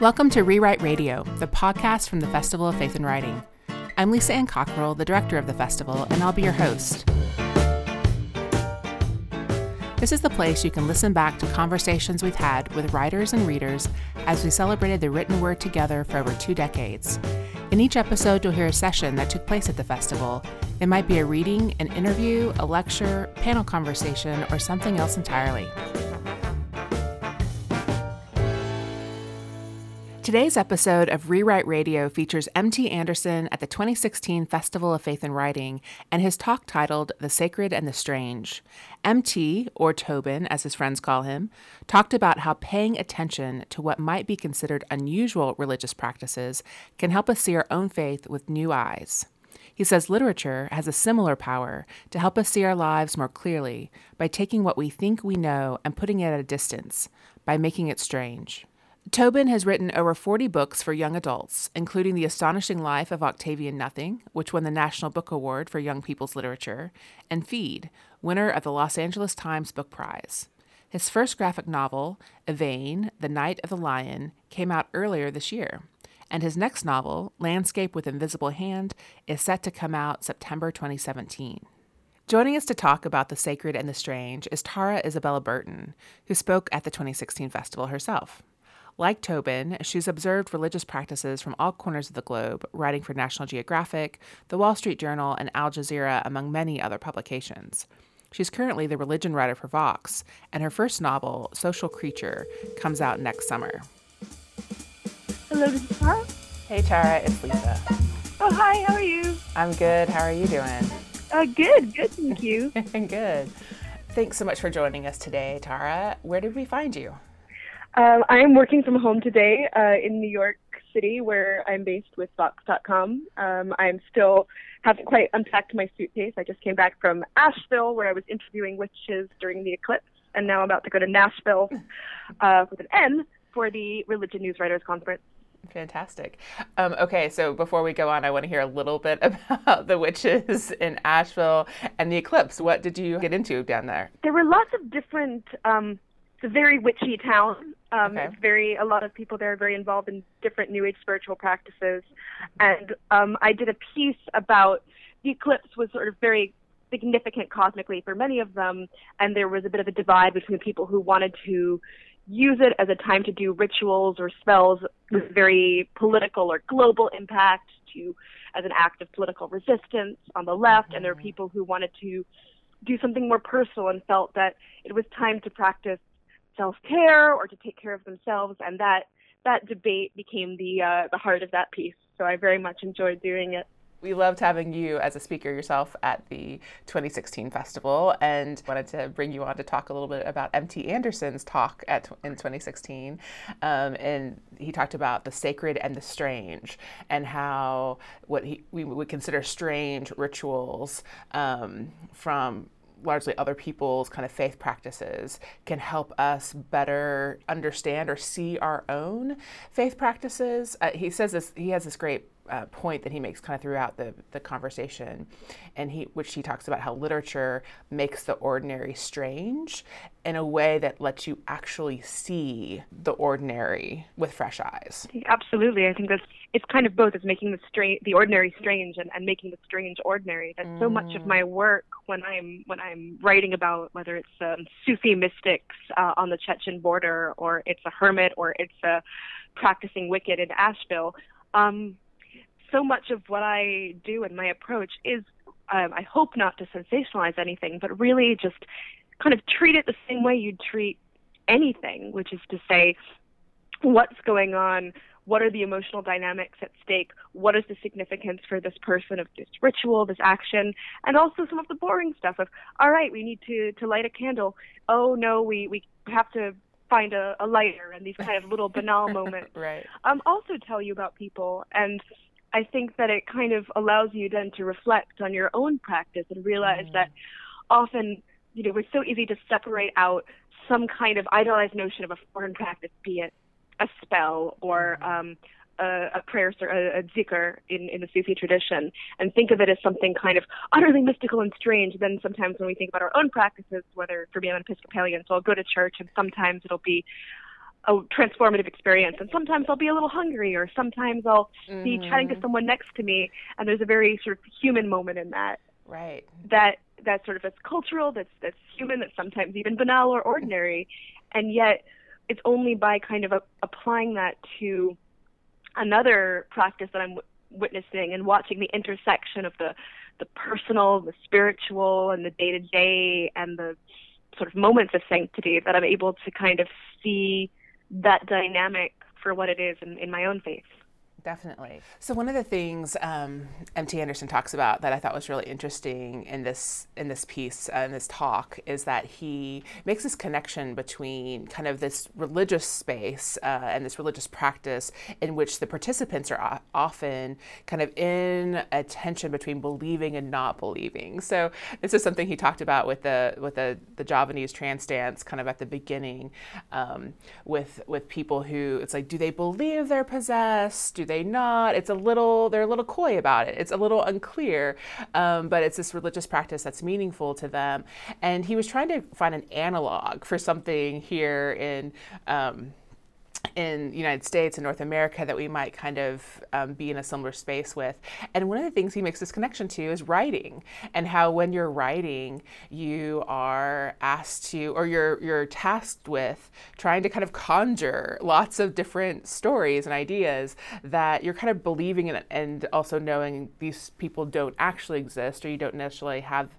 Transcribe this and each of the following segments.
Welcome to Rewrite Radio, the podcast from the Festival of Faith and Writing. I'm Lisa Ann Cockrell, the director of the festival, and I'll be your host. This is the place you can listen back to conversations we've had with writers and readers as we celebrated the written word together for over two decades. In each episode, you'll hear a session that took place at the festival. It might be a reading, an interview, a lecture, panel conversation, or something else entirely. Today's episode of Rewrite Radio features M.T. Anderson at the 2016 Festival of Faith and Writing and his talk titled The Sacred and the Strange. M.T., or Tobin as his friends call him, talked about how paying attention to what might be considered unusual religious practices can help us see our own faith with new eyes. He says literature has a similar power to help us see our lives more clearly by taking what we think we know and putting it at a distance, by making it strange. Tobin has written over 40 books for young adults, including The Astonishing Life of Octavian Nothing, which won the National Book Award for Young People's Literature, and Feed, winner of the Los Angeles Times Book Prize. His first graphic novel, Yvain, The Knight of the Lion, came out earlier this year, and his next novel, Landscape with Invisible Hand, is set to come out September 2017. Joining us to talk about the sacred and the strange is Tara Isabella Burton, who spoke at the 2016 festival herself. Like Tobin, she's observed religious practices from all corners of the globe, writing for National Geographic, The Wall Street Journal, and Al Jazeera, among many other publications. She's currently the religion writer for Vox, and her first novel, Social Creature, comes out next summer. Hello, this is Tara. Hey, Tara, it's Lisa. Oh, hi, how are you? I'm good. How are you doing? Uh, good, good, thank you. good. Thanks so much for joining us today, Tara. Where did we find you? Uh, I am working from home today uh, in New York City, where I'm based with Vox.com. Um, I'm still haven't quite unpacked my suitcase. I just came back from Asheville, where I was interviewing witches during the eclipse, and now I'm about to go to Nashville uh, with an N for the Religion News Writers Conference. Fantastic. Um, okay, so before we go on, I want to hear a little bit about the witches in Asheville and the eclipse. What did you get into down there? There were lots of different. Um, it's a very witchy town. Um, Okay. It's very a lot of people there are very involved in different New Age spiritual practices, and um, I did a piece about the eclipse was sort of very significant cosmically for many of them, and there was a bit of a divide between people who wanted to use it as a time to do rituals or spells with very political or global impact to as an act of political resistance on the left, and there were people who wanted to do something more personal and felt that it was time to practice self-care or to take care of themselves and that that debate became the uh, the heart of that piece so i very much enjoyed doing it We loved having you as a speaker yourself at the 2016 festival and wanted to bring you on to talk a little bit about MT Anderson's talk at in 2016. Um, and he talked about the sacred and the strange and how what he, we would consider strange rituals um, from largely other people's kind of faith practices can help us better understand or see our own faith practices. Uh, he says this, he has this great uh, point that he makes kind of throughout the, the conversation, and he which he talks about how literature makes the ordinary strange in a way that lets you actually see the ordinary with fresh eyes. absolutely. I think that's it's kind of both. It's making the strange the ordinary strange and, and making the strange ordinary. That's so much of my work when i'm when i'm writing about whether it's um, sufi mystics uh, on the chechen border or it's a hermit or it's a practicing Wiccan in asheville. Um, so much of what I do and my approach is, um, I hope not to sensationalize anything, but really just kind of treat it the same way you'd treat anything, which is to say, what's going on? What are the emotional dynamics at stake? What is the significance for this person of this ritual, this action, and also some of the boring stuff of, all right, we need to to light a candle. Oh no, we we have to find a, a lighter, and these kind of little banal moments Right. um, also tell you about people. And I think that it kind of allows you then to reflect on your own practice and realize that often, you know, we're so easy to separate out some kind of idolized notion of a foreign practice, be it a spell or um, a, a prayer or a, a zikr in, in the Sufi tradition, and think of it as something kind of utterly mystical and strange. Then sometimes when we think about our own practices, whether for me I'm an Episcopalian, so I'll go to church, and sometimes it'll be a transformative experience. And sometimes I'll be a little hungry, or sometimes I'll mm-hmm. be chatting to someone next to me, and there's a very sort of human moment in that. Right. That that sort of that's cultural, that's that's human, that's sometimes even banal or ordinary, and yet it's only by kind of a, applying that to another practice that I'm w- witnessing and watching the intersection of the the personal, the spiritual, and the day to day, and the sort of moments of sanctity that I'm able to kind of see that dynamic for what it is in, in my own faith. Definitely. So one of the things um, MT Anderson talks about that I thought was really interesting in this in this piece uh, in this talk is that he makes this connection between kind of this religious space uh, and this religious practice in which the participants are often kind of in a tension between believing and not believing. So this is something he talked about with the with the, the Javanese trance dance kind of at the beginning um, with with people who it's like do they believe they're possessed? Do they not? It's a little, they're a little coy about it. It's a little unclear, um, but it's this religious practice that's meaningful to them. And he was trying to find an analog for something here in. Um, in the United States and North America that we might kind of um, be in a similar space with. And one of the things he makes this connection to is writing, and how when you're writing, you are asked to, or you're you're tasked with trying to kind of conjure lots of different stories and ideas that you're kind of believing in, and also knowing these people don't actually exist, or you don't necessarily have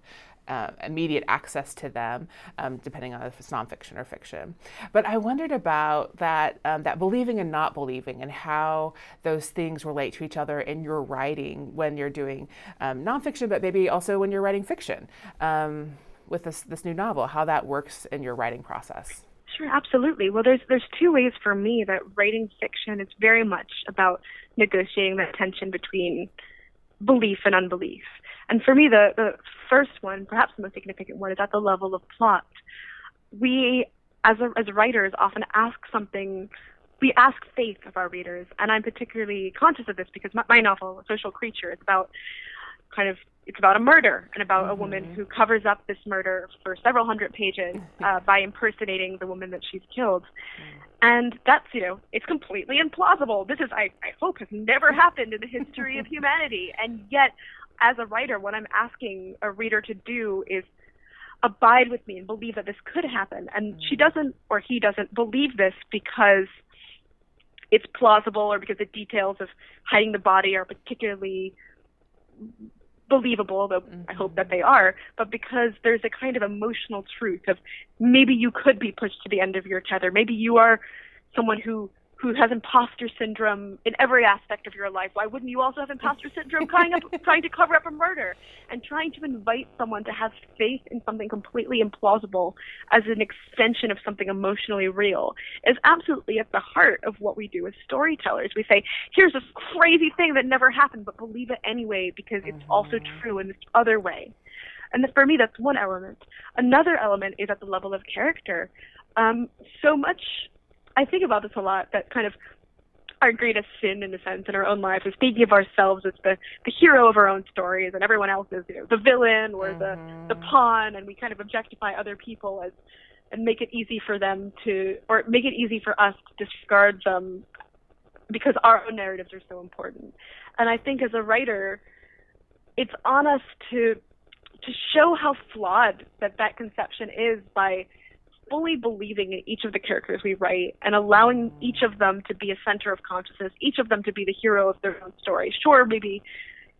uh, immediate access to them, um, depending on if it's nonfiction or fiction. But I wondered about that um, that believing and not believing, and how those things relate to each other in your writing when you're doing um, nonfiction, but maybe also when you're writing fiction um, with this this new novel. How that works in your writing process. Sure, absolutely. Well, there's there's two ways for me that writing fiction is very much about negotiating that tension between belief and unbelief. And for me, the, the first one, perhaps the most significant one, is at the level of plot. We, as, a, as writers, often ask something, we ask faith of our readers. And I'm particularly conscious of this because my, my novel, A Social Creature, is about kind of it's about a murder and about mm-hmm. a woman mm-hmm. who covers up this murder for several hundred pages uh, by impersonating the woman that she's killed. Mm. And that's, you know, it's completely implausible. This is, I, I hope, has never happened in the history of humanity. And yet, as a writer, what I'm asking a reader to do is abide with me and believe that this could happen. And mm-hmm. she doesn't, or he doesn't, believe this because it's plausible or because the details of hiding the body are particularly believable, though mm-hmm. I hope that they are, but because there's a kind of emotional truth of maybe you could be pushed to the end of your tether. Maybe you are someone who who has imposter syndrome in every aspect of your life. Why wouldn't you also have imposter syndrome trying, up, trying to cover up a murder and trying to invite someone to have faith in something completely implausible as an extension of something emotionally real is absolutely at the heart of what we do as storytellers. We say, here's this crazy thing that never happened, but believe it anyway because it's mm-hmm. also true in this other way. And for me, that's one element. Another element is at the level of character. Um, so much I think about this a lot. That kind of our greatest sin, in a sense, in our own lives is thinking of ourselves as the the hero of our own stories, and everyone else is you know the villain or mm-hmm. the the pawn, and we kind of objectify other people as and make it easy for them to or make it easy for us to discard them because our own narratives are so important. And I think as a writer, it's on us to to show how flawed that that conception is by fully believing in each of the characters we write and allowing each of them to be a center of consciousness, each of them to be the hero of their own story. Sure, maybe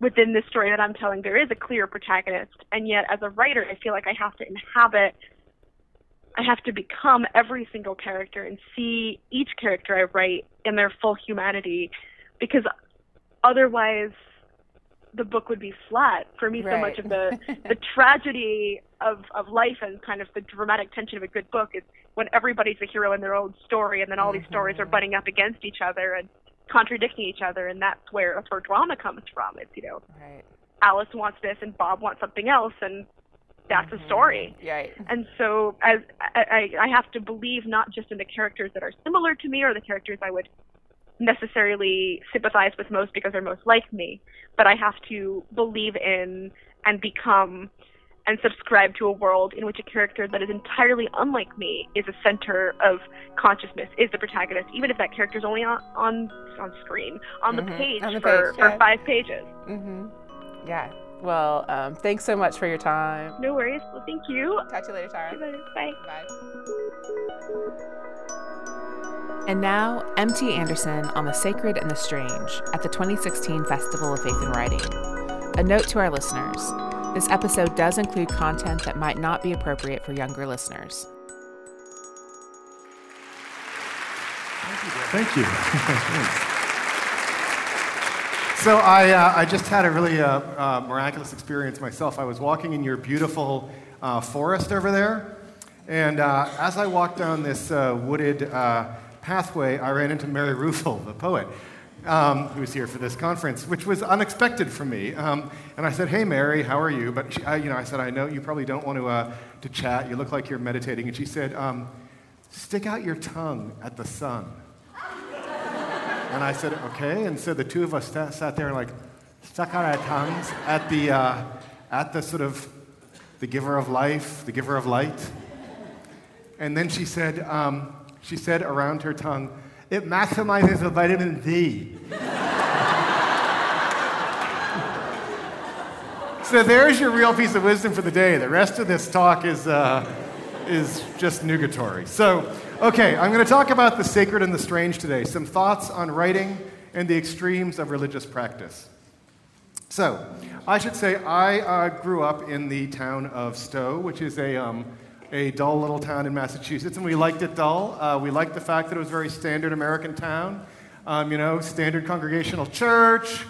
within this story that I'm telling, there is a clear protagonist, and yet as a writer, I feel like I have to inhabit, I have to become every single character and see each character I write in their full humanity, because otherwise the book would be flat. For me, right. so much of the the tragedy of of life and kind of the dramatic tension of a good book is when everybody's a hero in their own story, and then all mm-hmm. these stories are mm-hmm. butting up against each other and contradicting each other, and that's where that's where drama comes from. It's you know, right. Alice wants this and Bob wants something else, and that's mm-hmm. a story. Right. And so as I, I have to believe not just in the characters that are similar to me or the characters I would necessarily sympathize with most because they're most like me, but I have to believe in and become and subscribe to a world in which a character that is entirely unlike me is a center of consciousness, is the protagonist, even if that character is only on on, on screen, on mm-hmm. the page on the for, page, yeah. for five pages. Mm-hmm. Yeah. Well, um, thanks so much for your time. No worries. Well, thank you. Talk to you later, Tara. Bye. Bye. And now, M.T. Anderson on the sacred and the strange at the 2016 Festival of Faith and Writing. A note to our listeners this episode does include content that might not be appropriate for younger listeners. Thank you. so I, uh, I just had a really uh, uh, miraculous experience myself. I was walking in your beautiful uh, forest over there, and uh, as I walked down this uh, wooded pathway, I ran into Mary Ruefle, the poet um, who's here for this conference, which was unexpected for me. Um, and I said, "Hey, Mary, how are you?" But she, I, you know, I said, "I know you probably don't want to uh, to chat. You look like you're meditating." And she said, um, "Stick out your tongue at the sun." and I said, "Okay." And so the two of us sat there and like stuck out our tongues at the uh, at the sort of the giver of life, the giver of light. And then she said, um, she said around her tongue it maximizes the vitamin D. so there's your real piece of wisdom for the day. The rest of this talk is, uh, is just nugatory. So, okay, I'm going to talk about the sacred and the strange today, some thoughts on writing and the extremes of religious practice. So, I should say I uh, grew up in the town of Stow, which is a um, a dull little town in Massachusetts, and we liked it dull. Uh, we liked the fact that it was a very standard American town. Um, you know, standard congregational church,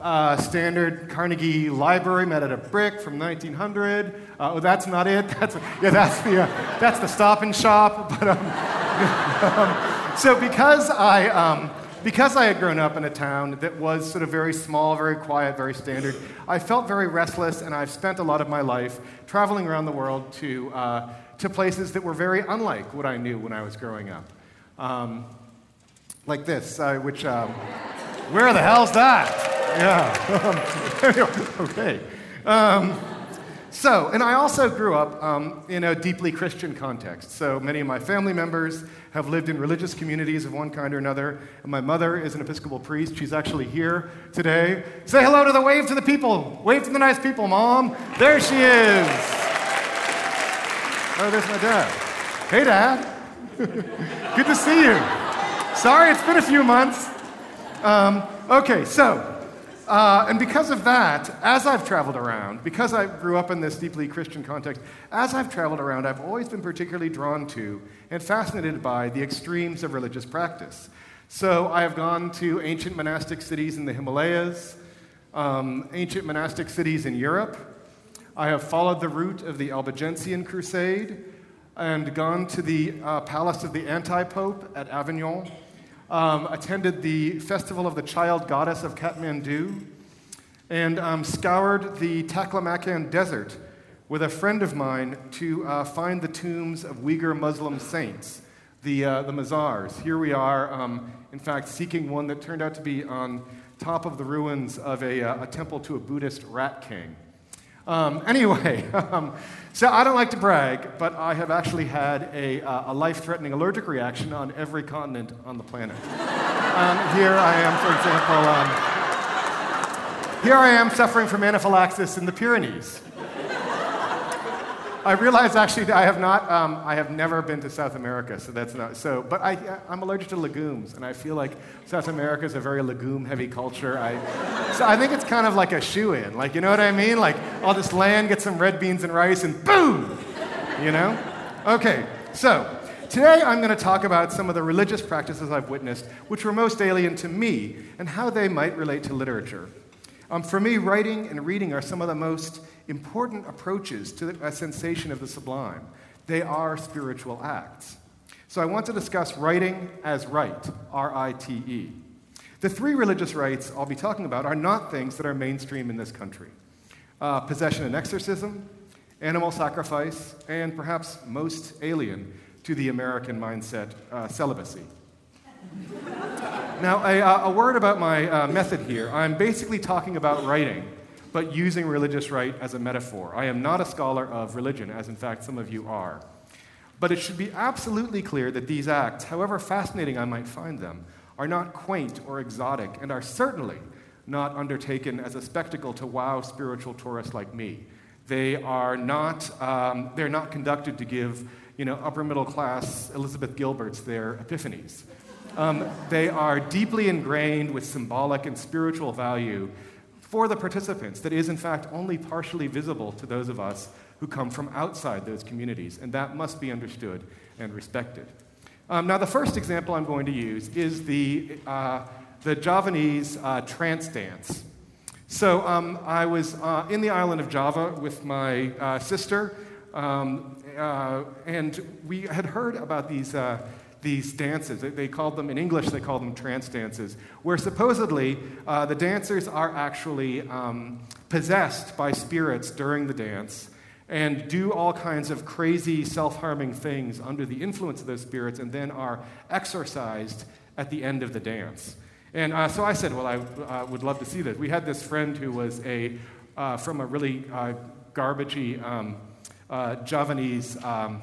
uh, standard Carnegie Library, met at a brick from 1900. Uh, oh, that's not it. That's yeah, that's the uh, that's the Stop and Shop. But um, um, so because I um, because I had grown up in a town that was sort of very small, very quiet, very standard, I felt very restless, and I've spent a lot of my life traveling around the world to, uh, to places that were very unlike what I knew when I was growing up. Um, like this, uh, which, um, where the hell's that? Yeah. okay. Um, so, and I also grew up um, in a deeply Christian context. So many of my family members have lived in religious communities of one kind or another. And my mother is an Episcopal priest. She's actually here today. Say hello to the wave to the people. Wave to the nice people, Mom. There she is. Oh, there's my dad. Hey, Dad. Good to see you. Sorry, it's been a few months. Um, okay, so uh, and because of that, as I've traveled around, because I grew up in this deeply Christian context, as I've traveled around, I've always been particularly drawn to and fascinated by the extremes of religious practice. So I have gone to ancient monastic cities in the Himalayas, um, ancient monastic cities in Europe. I have followed the route of the Albigensian Crusade and gone to the uh, palace of the anti pope at Avignon um, attended the Festival of the Child Goddess of Kathmandu, and um, scoured the Taklamakan Desert with a friend of mine to uh, find the tombs of Uyghur Muslim saints, the, uh, the Mazars. Here we are, um, in fact, seeking one that turned out to be on top of the ruins of a, uh, a temple to a Buddhist rat king. Um, anyway, um, so I don't like to brag, but I have actually had a, uh, a life threatening allergic reaction on every continent on the planet. um, here I am, for example, um, here I am suffering from anaphylaxis in the Pyrenees. I realize actually I have not, um, I have never been to South America, so that's not, so, but I, I'm allergic to legumes, and I feel like South America is a very legume heavy culture. I, so I think it's kind of like a shoe in, like, you know what I mean? Like, I'll just land, get some red beans and rice, and boom! You know? Okay, so Today, I'm going to talk about some of the religious practices I've witnessed which were most alien to me and how they might relate to literature. Um, for me, writing and reading are some of the most important approaches to a sensation of the sublime. They are spiritual acts. So I want to discuss writing as rite, R I T E. The three religious rites I'll be talking about are not things that are mainstream in this country uh, possession and exorcism, animal sacrifice, and perhaps most alien to the American mindset, uh, celibacy. now, a, a, word about my uh, method here. I'm basically talking about writing but using religious right as a metaphor. I am not a scholar of religion, as in fact some of you are. But it should be absolutely clear that these acts, however fascinating I might find them, are not quaint or exotic and are certainly not undertaken as a spectacle to wow spiritual tourists like me. They are not, um, they're not conducted to give you know, upper middle class Elizabeth Gilberts their epiphanies. Um, they are deeply ingrained with symbolic and spiritual value for the participants that is, in fact, only partially visible to those of us who come from outside those communities, and that must be understood and respected. Um, now, the first example I'm going to use is the, uh, the Javanese uh, trance dance. So, um, I was uh, in the island of Java with my uh, sister, um, uh, and we had heard about these uh, these dances. They called them, in English, they called them trance dances, where supposedly uh, the dancers are actually um, possessed by spirits during the dance and do all kinds of crazy, self harming things under the influence of those spirits and then are exorcised at the end of the dance. And uh, so I said, Well, I uh, would love to see this. We had this friend who was a, uh, from a really uh, garbagey um, uh, Javanese. Um,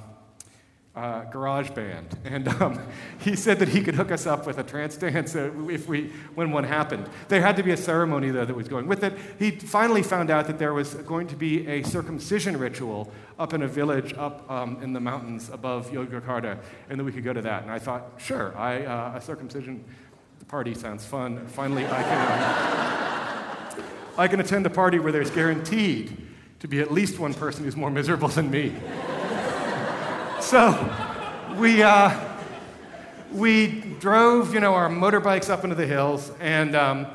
uh, garage band. And um, he said that he could hook us up with a trance dance if we, when one happened. There had to be a ceremony, though, that was going with it. He finally found out that there was going to be a circumcision ritual up in a village up um, in the mountains above Yogyakarta, and that we could go to that. And I thought, sure, I, uh, a circumcision party sounds fun. Finally, I can, uh, I can attend a party where there's guaranteed to be at least one person who's more miserable than me so we, uh, we drove, you know, our motorbikes up into the hills and, um,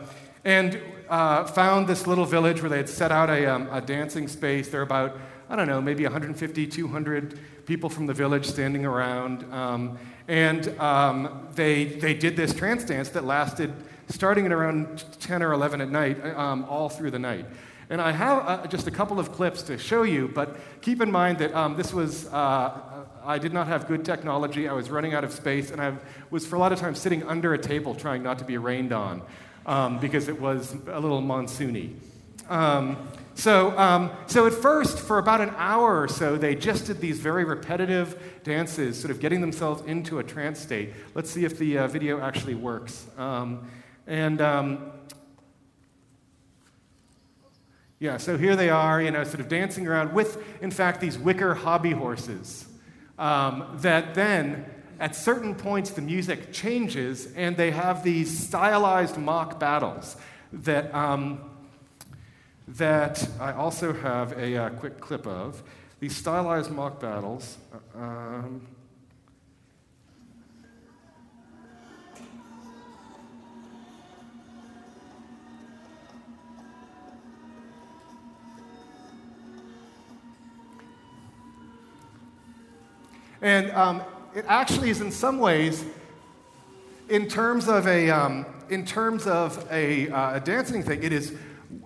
and uh, found this little village where they had set out a, um, a dancing space. There were about, I don't know, maybe 150, 200 people from the village standing around. Um, and um, they, they did this trance dance that lasted starting at around 10 or 11 at night, um, all through the night. And I have uh, just a couple of clips to show you, but keep in mind that um, this was, uh, I did not have good technology. I was running out of space, and I was for a lot of times sitting under a table trying not to be rained on um, because it was a little monsoony. Um, so, um, so at first, for about an hour or so, they just did these very repetitive dances, sort of getting themselves into a trance state. Let's see if the uh, video actually works. Um, and um, yeah, so here they are, you know, sort of dancing around with, in fact, these wicker hobby horses. Um, that then, at certain points, the music changes and they have these stylized mock battles that, um, that I also have a uh, quick clip of. These stylized mock battles. Uh, um, And um, it actually is, in some ways, in terms of a, um, in terms of a, uh, a, dancing thing, it is,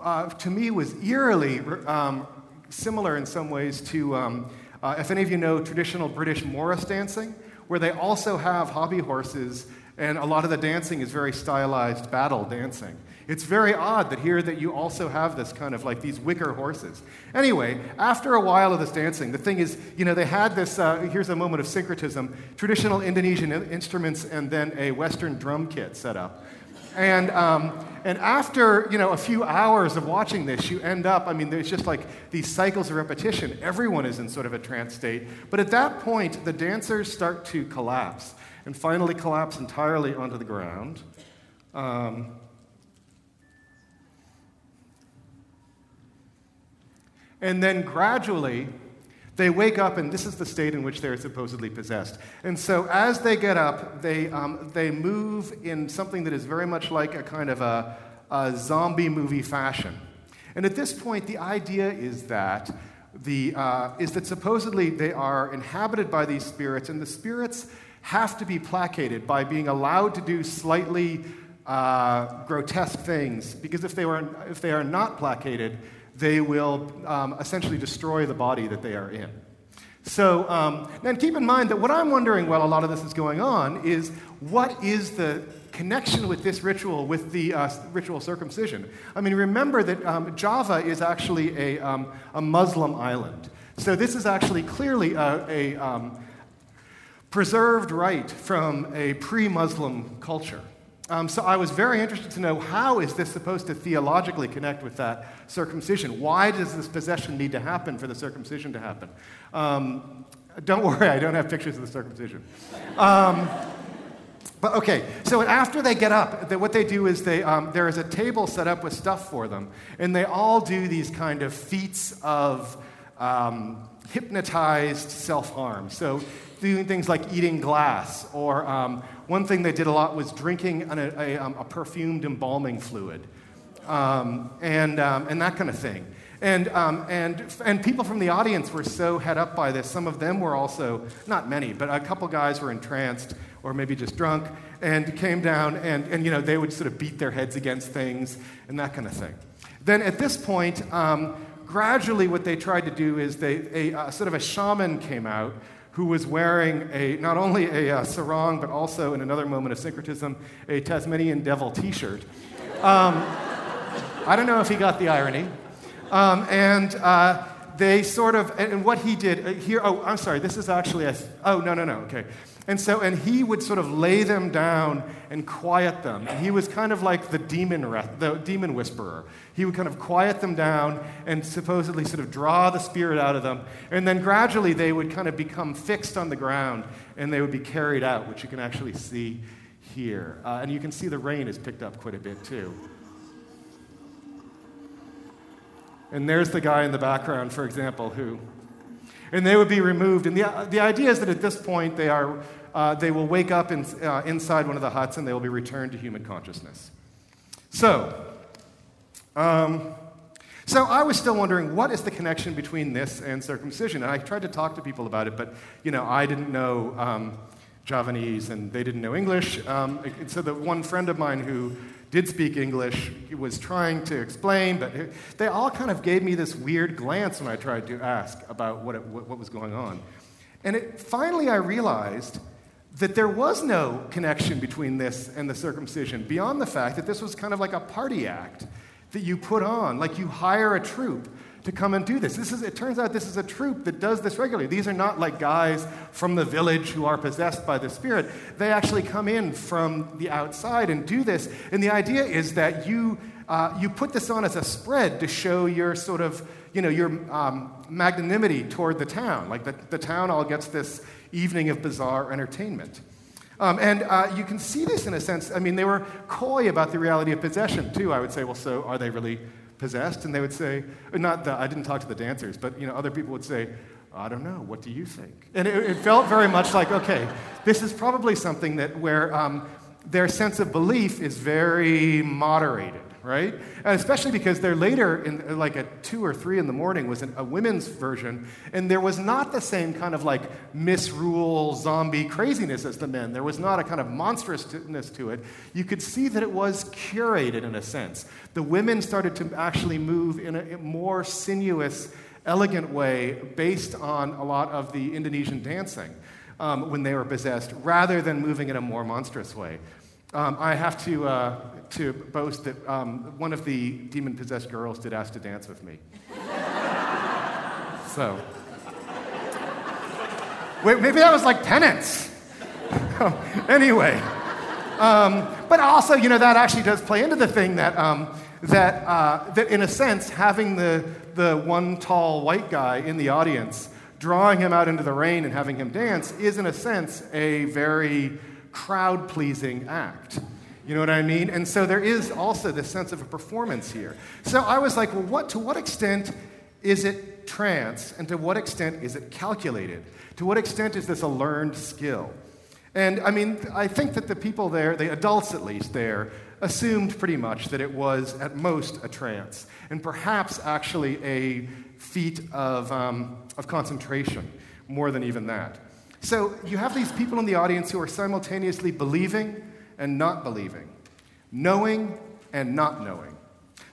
uh, to me, was eerily um, similar in some ways to, um, uh, if any of you know traditional British Morris dancing, where they also have hobby horses, and a lot of the dancing is very stylized battle dancing. It's very odd that here that you also have this kind of like these wicker horses. Anyway, after a while of this dancing, the thing is, you know, they had this, uh, here's a moment of syncretism, traditional Indonesian instruments and then a Western drum kit set up. And, um, and after, you know, a few hours of watching this, you end up, I mean, there's just like these cycles of repetition. Everyone is in sort of a trance state. But at that point, the dancers start to collapse and finally collapse entirely onto the ground. Um, And then gradually, they wake up, and this is the state in which they're supposedly possessed. And so, as they get up, they, um, they move in something that is very much like a kind of a, a zombie movie fashion. And at this point, the idea is that the, uh, is that supposedly they are inhabited by these spirits, and the spirits have to be placated by being allowed to do slightly uh, grotesque things, because if they, were, if they are not placated, they will um, essentially destroy the body that they are in. So, um, keep in mind that what I'm wondering while a lot of this is going on is what is the connection with this ritual, with the uh, ritual circumcision? I mean, remember that um, Java is actually a, um, a Muslim island. So, this is actually clearly a, a um, preserved right from a pre Muslim culture. Um, so I was very interested to know how is this supposed to theologically connect with that circumcision? Why does this possession need to happen for the circumcision to happen? Um, don't worry, I don't have pictures of the circumcision. Um, but okay, so after they get up, what they do is they, um, there is a table set up with stuff for them, and they all do these kind of feats of um, hypnotized self harm. So doing things like eating glass, or um, one thing they did a lot was drinking an, a, a, um, a, perfumed embalming fluid, um, and, um, and that kind of thing. And, um, and, and people from the audience were so head up by this. Some of them were also, not many, but a couple guys were entranced or maybe just drunk and came down and, and you know, they would sort of beat their heads against things and that kind of thing. Then at this point, um, gradually what they tried to do is they, a, sort of a shaman came out who was wearing a, not only a uh, sarong, but also, in another moment of syncretism, a Tasmanian devil t shirt. Um, I don't know if he got the irony. Um, and uh, they sort of, and what he did uh, here, oh, I'm sorry, this is actually a, oh, no, no, no, okay. And so, and he would sort of lay them down and quiet them. And he was kind of like the demon, the demon whisperer. He would kind of quiet them down and supposedly sort of draw the spirit out of them. And then gradually they would kind of become fixed on the ground and they would be carried out, which you can actually see here. Uh, and you can see the rain has picked up quite a bit too. And there's the guy in the background, for example, who and they would be removed. And the, the idea is that at this point, they, are, uh, they will wake up in, uh, inside one of the huts and they will be returned to human consciousness. So, um, so I was still wondering what is the connection between this and circumcision? And I tried to talk to people about it, but you know, I didn't know um, Javanese and they didn't know English. Um, so the one friend of mine who did speak English, was trying to explain, but they all kind of gave me this weird glance when I tried to ask about what, it, what was going on. And it, finally, I realized that there was no connection between this and the circumcision beyond the fact that this was kind of like a party act that you put on, like you hire a troupe to come and do this. This is, it turns out this is a troupe that does this regularly. These are not like guys from the village who are possessed by the Spirit. They actually come in from the outside and do this. And the idea is that you, uh, you put this on as a spread to show your sort of, you know, your um, magnanimity toward the town. Like the, the town all gets this evening of bizarre entertainment. Um, and uh, you can see this in a sense. I mean, they were coy about the reality of possession, too. I would say, well, so are they really possessed, and they would say, not the, I didn't talk to the dancers, but you know, other people would say, I don't know, what do you think? And it, it felt very much like, okay, this is probably something that where um, their sense of belief is very moderated right? And especially because they're later, in, like at two or three in the morning, was a women's version, and there was not the same kind of like misrule zombie craziness as the men. There was not a kind of monstrousness to it. You could see that it was curated in a sense. The women started to actually move in a more sinuous, elegant way based on a lot of the Indonesian dancing. Um, when they were possessed, rather than moving in a more monstrous way. Um, I have to, uh, to boast that um, one of the demon possessed girls did ask to dance with me. so, wait, maybe that was like penance. anyway, um, but also, you know, that actually does play into the thing that, um, that, uh, that in a sense, having the, the one tall white guy in the audience, drawing him out into the rain and having him dance, is in a sense a very crowd pleasing act. You know what I mean? And so there is also this sense of a performance here. So I was like, well, what, to what extent is it trance and to what extent is it calculated? To what extent is this a learned skill? And I mean, I think that the people there, the adults at least there, assumed pretty much that it was at most a trance and perhaps actually a feat of, um, of concentration more than even that. So you have these people in the audience who are simultaneously believing and not believing, knowing and not knowing.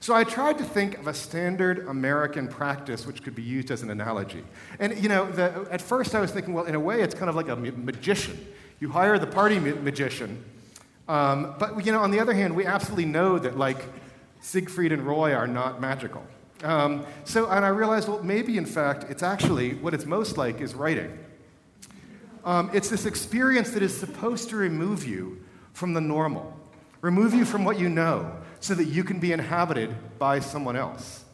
So I tried to think of a standard American practice which could be used as an analogy. And, you know, the, at first I was thinking, well, in a way, it's kind of like a magician. You hire the party ma- magician, um, but, you know, on the other hand, we absolutely know that, like, Siegfried and Roy are not magical. Um, so, and I realized, well, maybe in fact, it's actually what it's most like is writing. Um, it's this experience that is supposed to remove you from the normal, remove you from what you know, so that you can be inhabited by someone else.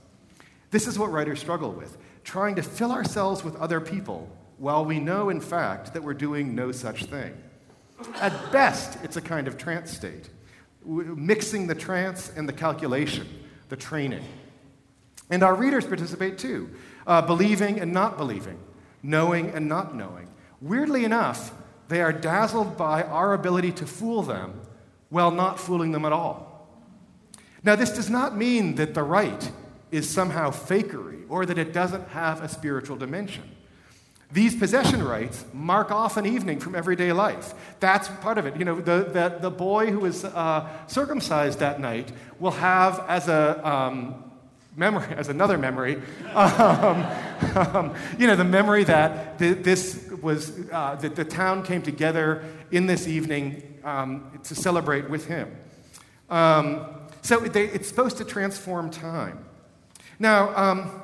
This is what writers struggle with trying to fill ourselves with other people while we know, in fact, that we're doing no such thing. At best, it's a kind of trance state, mixing the trance and the calculation, the training. And our readers participate too, uh, believing and not believing, knowing and not knowing. Weirdly enough, they are dazzled by our ability to fool them while not fooling them at all. Now, this does not mean that the right is somehow fakery or that it doesn't have a spiritual dimension. These possession rights mark off an evening from everyday life. That's part of it. You know, the, the, the boy who is uh, circumcised that night will have as a um, memory, as another memory, um, um, you know, the memory that th- this was, uh, that the town came together in this evening um, to celebrate with him. Um, so they, it's supposed to transform time. Now, um,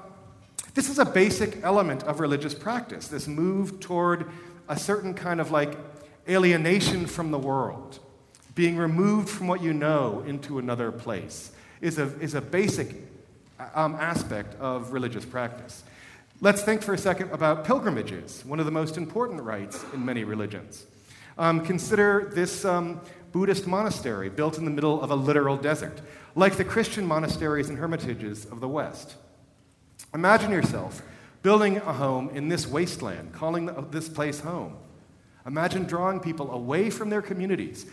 this is a basic element of religious practice this move toward a certain kind of like alienation from the world, being removed from what you know into another place, is a, is a basic um, aspect of religious practice. Let's think for a second about pilgrimages, one of the most important rites in many religions. Um, consider this um, Buddhist monastery built in the middle of a literal desert, like the Christian monasteries and hermitages of the West. Imagine yourself building a home in this wasteland, calling this place home. Imagine drawing people away from their communities,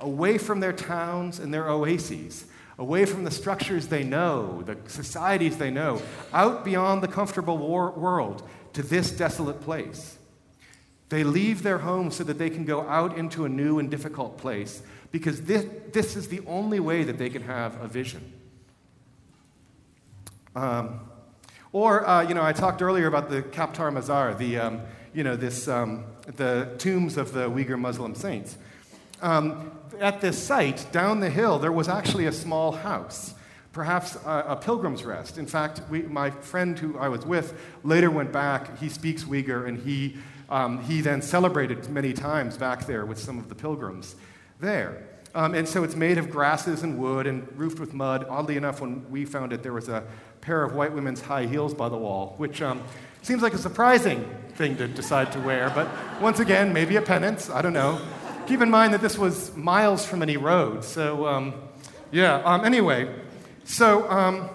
away from their towns and their oases, away from the structures they know, the societies they know, out beyond the comfortable war- world to this desolate place. They leave their home so that they can go out into a new and difficult place because this, this is the only way that they can have a vision. Um, or, uh, you know, I talked earlier about the Khaptar Mazar, the, um, you know, this, um, the tombs of the Uyghur Muslim saints. Um, at this site, down the hill, there was actually a small house, perhaps a, a pilgrim's rest. In fact, we, my friend who I was with later went back. He speaks Uyghur, and he um, he then celebrated many times back there with some of the pilgrims there. Um, and so it's made of grasses and wood and roofed with mud. Oddly enough, when we found it, there was a pair of white women's high heels by the wall, which um, seems like a surprising thing to decide to wear. But once again, maybe a penance, I don't know. Keep in mind that this was miles from any road. So, um, yeah, um, anyway, so um,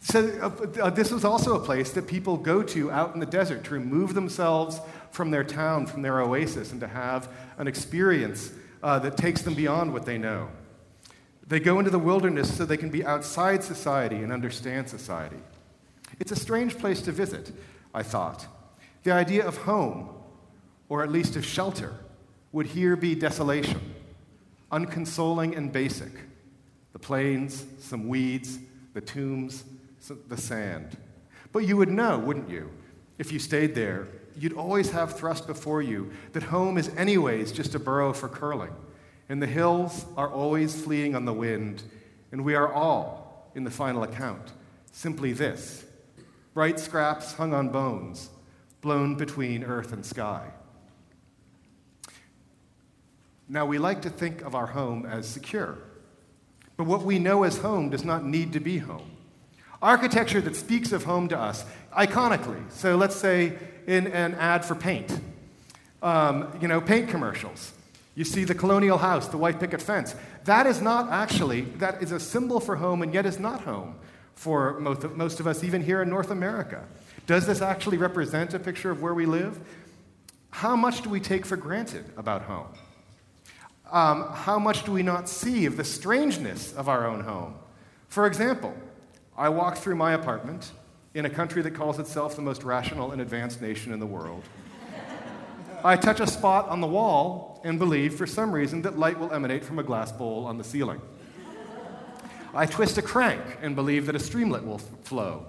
so, uh, uh, this was also a place that people go to out in the desert to remove themselves from their town, from their oasis, and to have an experience uh, that takes them beyond what they know. They go into the wilderness so they can be outside society and understand society. It's a strange place to visit, I thought. The idea of home, or at least of shelter, would here be desolation, unconsoling and basic. The plains, some weeds, the tombs, the sand. But you would know, wouldn't you, if you stayed there, you'd always have thrust before you that home is, anyways, just a burrow for curling. And the hills are always fleeing on the wind, and we are all, in the final account, simply this bright scraps hung on bones, blown between earth and sky. Now, we like to think of our home as secure, but what we know as home does not need to be home architecture that speaks of home to us iconically. So let's say in an ad for paint, um, you know, paint commercials. You see the colonial house, the white picket fence. That is not actually, that is a symbol for home and yet is not home for most of, most of us, even here in North America. Does this actually represent a picture of where we live? How much do we take for granted about home? Um, how much do we not see of the strangeness of our own home? For example, I walk through my apartment in a country that calls itself the most rational and advanced nation in the world. I touch a spot on the wall and believe, for some reason, that light will emanate from a glass bowl on the ceiling. I twist a crank and believe that a streamlet will f- flow.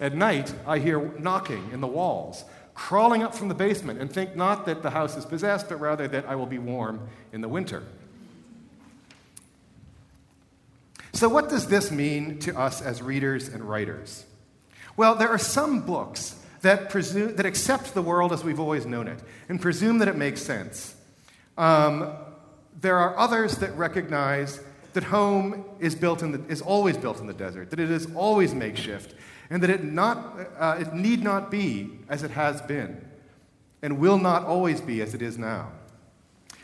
At night, I hear knocking in the walls, crawling up from the basement, and think not that the house is possessed, but rather that I will be warm in the winter. So, what does this mean to us as readers and writers? Well, there are some books that, presume, that accept the world as we've always known it and presume that it makes sense. Um, there are others that recognize that home is, built in the, is always built in the desert, that it is always makeshift, and that it, not, uh, it need not be as it has been, and will not always be as it is now.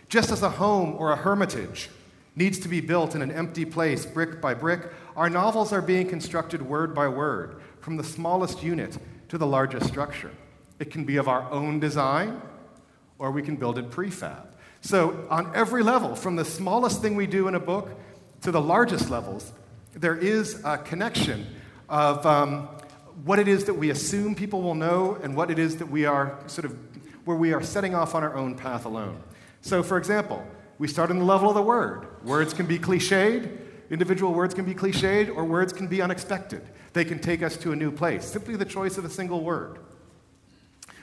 Just as a home or a hermitage needs to be built in an empty place, brick by brick, our novels are being constructed word by word, from the smallest unit to the largest structure. It can be of our own design, or we can build it prefab. So, on every level, from the smallest thing we do in a book to the largest levels, there is a connection of um, what it is that we assume people will know and what it is that we are sort of where we are setting off on our own path alone. So, for example, we start on the level of the word. Words can be cliched, individual words can be cliched, or words can be unexpected. They can take us to a new place, simply the choice of a single word.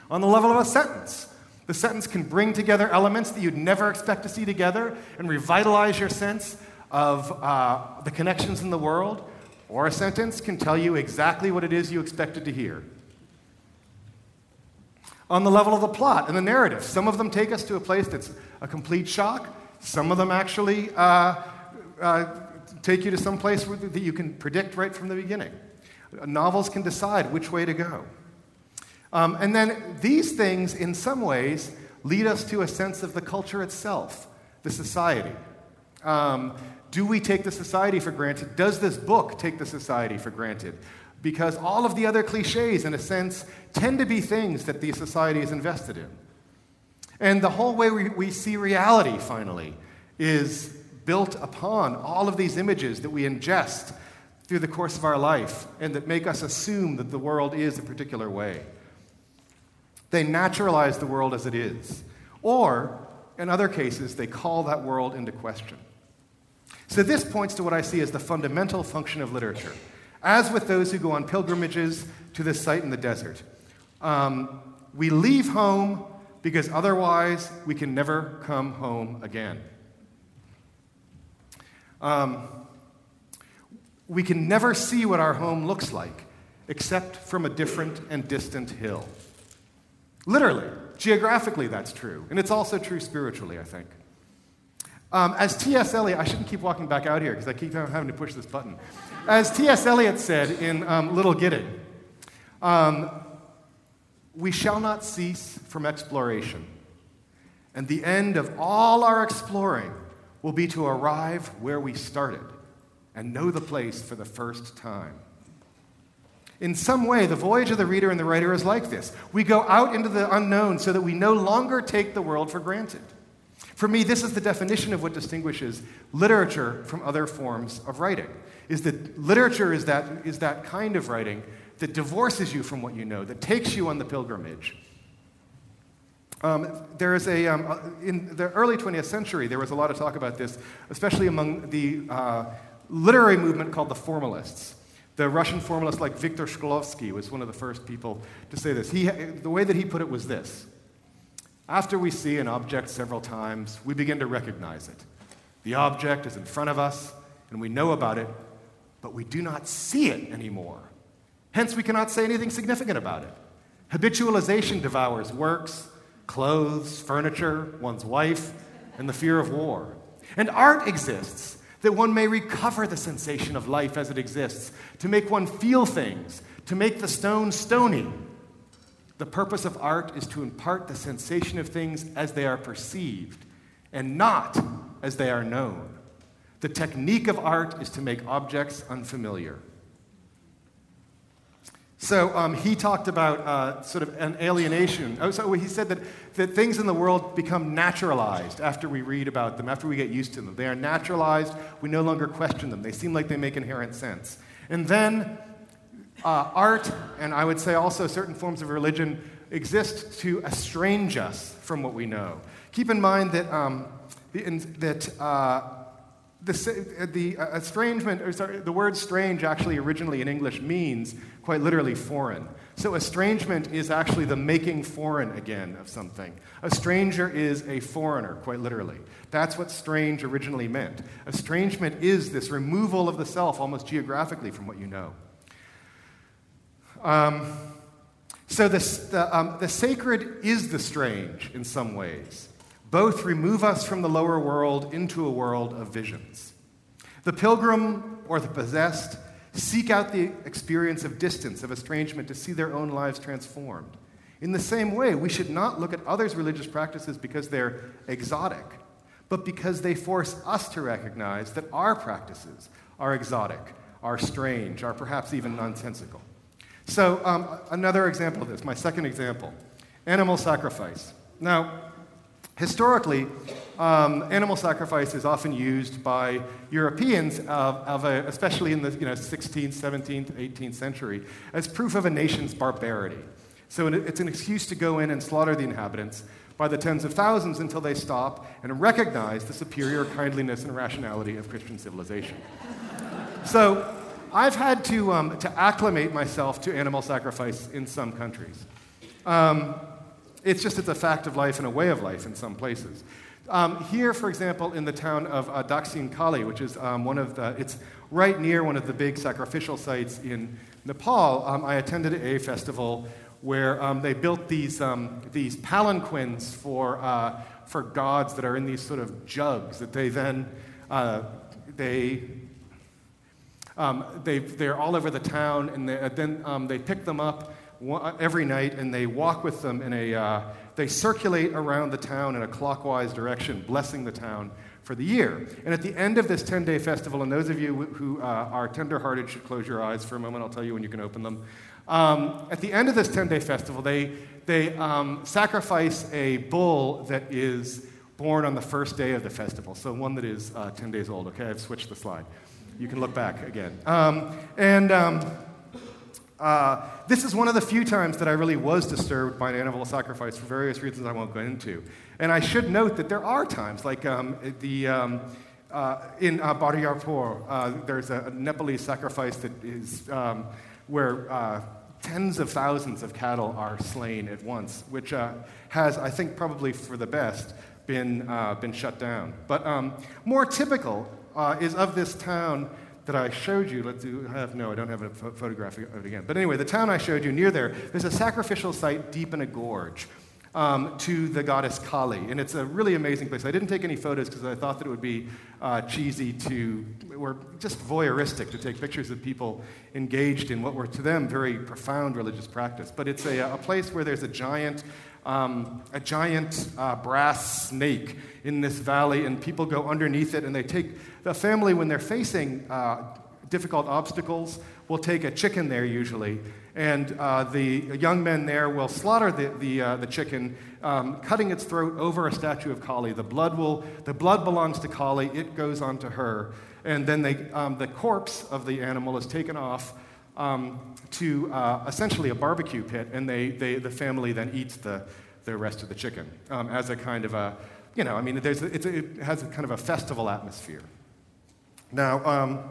On the level of a sentence, the sentence can bring together elements that you'd never expect to see together and revitalize your sense of uh, the connections in the world, or a sentence can tell you exactly what it is you expected to hear. On the level of the plot and the narrative, some of them take us to a place that's a complete shock, some of them actually uh, uh, take you to some place that you can predict right from the beginning. Novels can decide which way to go. Um, and then these things, in some ways, lead us to a sense of the culture itself, the society. Um, do we take the society for granted? Does this book take the society for granted? Because all of the other cliches, in a sense, tend to be things that the society is invested in. And the whole way we, we see reality, finally, is built upon all of these images that we ingest through the course of our life and that make us assume that the world is a particular way. They naturalize the world as it is. Or, in other cases, they call that world into question. So, this points to what I see as the fundamental function of literature. As with those who go on pilgrimages to this site in the desert, um, we leave home because otherwise we can never come home again. Um, we can never see what our home looks like except from a different and distant hill. Literally, geographically, that's true. And it's also true spiritually, I think. Um, as T.S. Eliot, I shouldn't keep walking back out here because I keep having to push this button. As T.S. Eliot said in um, Little Gidding, um, we shall not cease from exploration, and the end of all our exploring will be to arrive where we started and know the place for the first time. In some way, the voyage of the reader and the writer is like this. We go out into the unknown so that we no longer take the world for granted. For me, this is the definition of what distinguishes literature from other forms of writing. Is that literature is that, is that kind of writing that divorces you from what you know, that takes you on the pilgrimage. Um, there is a, um, uh, in the early 20th century, there was a lot of talk about this, especially among the uh, literary movement called the formalists. The Russian formalist like Viktor Shklovsky was one of the first people to say this. He, the way that he put it was this After we see an object several times, we begin to recognize it. The object is in front of us, and we know about it, but we do not see it anymore. Hence, we cannot say anything significant about it. Habitualization devours works, clothes, furniture, one's wife, and the fear of war. And art exists that one may recover the sensation of life as it exists, to make one feel things, to make the stone stony. The purpose of art is to impart the sensation of things as they are perceived and not as they are known. The technique of art is to make objects unfamiliar. So um, he talked about uh, sort of an alienation. Oh, so he said that, that things in the world become naturalized after we read about them, after we get used to them. They are naturalized. We no longer question them. They seem like they make inherent sense. And then uh, art, and I would say also certain forms of religion, exist to estrange us from what we know. Keep in mind that, um, the, in, that uh, the, the uh, estrangement, or sorry, the word strange actually originally in English means quite literally foreign. So estrangement is actually the making foreign again of something. A stranger is a foreigner, quite literally. That's what strange originally meant. Estrangement is this removal of the self almost geographically from what you know. Um, so this, the, um, the sacred is the strange in some ways. Both remove us from the lower world into a world of visions. The pilgrim or the possessed seek out the experience of distance, of estrangement, to see their own lives transformed. In the same way, we should not look at others' religious practices because they're exotic, but because they force us to recognize that our practices are exotic, are strange, are perhaps even nonsensical. So, um, another example of this, my second example animal sacrifice. Now, historically, um, animal sacrifice is often used by Europeans, of, of a, especially in the you know, 16th, 17th, 18th century, as proof of a nation's barbarity. So it's an excuse to go in and slaughter the inhabitants by the tens of thousands until they stop and recognize the superior kindliness and rationality of Christian civilization. so I've had to, um, to acclimate myself to animal sacrifice in some countries. Um, it's just it's a fact of life and a way of life in some places. Um, here, for example, in the town of uh, Kali, which is um, one of the, it's right near one of the big sacrificial sites in Nepal, um, I attended a festival where um, they built these, these palanquins for, uh, for gods that are in these sort of jugs that they then, uh, they um, they, they're all over the town, and they, uh, then um, they pick them up every night and they walk with them in a, uh, they circulate around the town in a clockwise direction, blessing the town for the year. And at the end of this 10 day festival, and those of you who uh, are tenderhearted should close your eyes for a moment, I'll tell you when you can open them. Um, at the end of this 10 day festival, they, they um, sacrifice a bull that is born on the first day of the festival, so one that is uh, 10 days old. Okay, I've switched the slide. You can look back again. Um, and um, uh, this is one of the few times that I really was disturbed by an animal sacrifice for various reasons I won't go into. And I should note that there are times, like um, the, um, uh, in uh, uh, there's a, a, Nepalese sacrifice that is um, where uh, tens of thousands of cattle are slain at once, which uh, has, I think, probably for the best, been, uh, been shut down. But um, more typical uh, is of this town that I showed you. Let's do, have, no, I don't have a ph- photograph of it again. But anyway, the town I showed you near there, there's a sacrificial site deep in a gorge. Um, to the goddess Kali. And it's a really amazing place. I didn't take any photos because I thought that it would be uh, cheesy to, or just voyeuristic to take pictures of people engaged in what were to them very profound religious practice. But it's a, a place where there's a giant um, a giant uh, brass snake in this valley, and people go underneath it, and they take the family when they're facing uh, difficult obstacles will take a chicken there usually, and uh, the young men there will slaughter the, the, uh, the chicken, um, cutting its throat over a statue of Kali. The blood, will, the blood belongs to Kali, it goes on to her, and then they, um, the corpse of the animal is taken off um, to uh, essentially a barbecue pit, and they, they, the family then eats the, the rest of the chicken um, as a kind of a, you know, I mean, there's, it has a kind of a festival atmosphere. Now, um,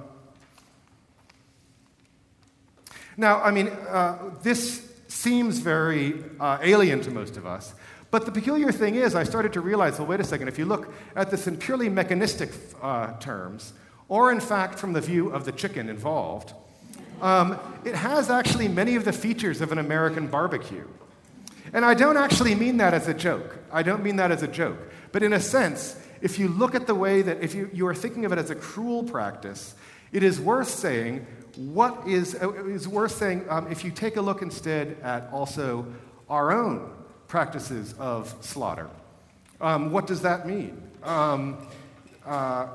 now, I mean, uh, this seems very uh, alien to most of us. But the peculiar thing is, I started to realize well, wait a second, if you look at this in purely mechanistic uh, terms, or in fact from the view of the chicken involved, um, it has actually many of the features of an American barbecue. And I don't actually mean that as a joke. I don't mean that as a joke. But in a sense, if you look at the way that, if you, you are thinking of it as a cruel practice, it is worth saying, what is, uh, is worth saying, um, if you take a look instead at also our own practices of slaughter. Um, what does that mean? Um, uh,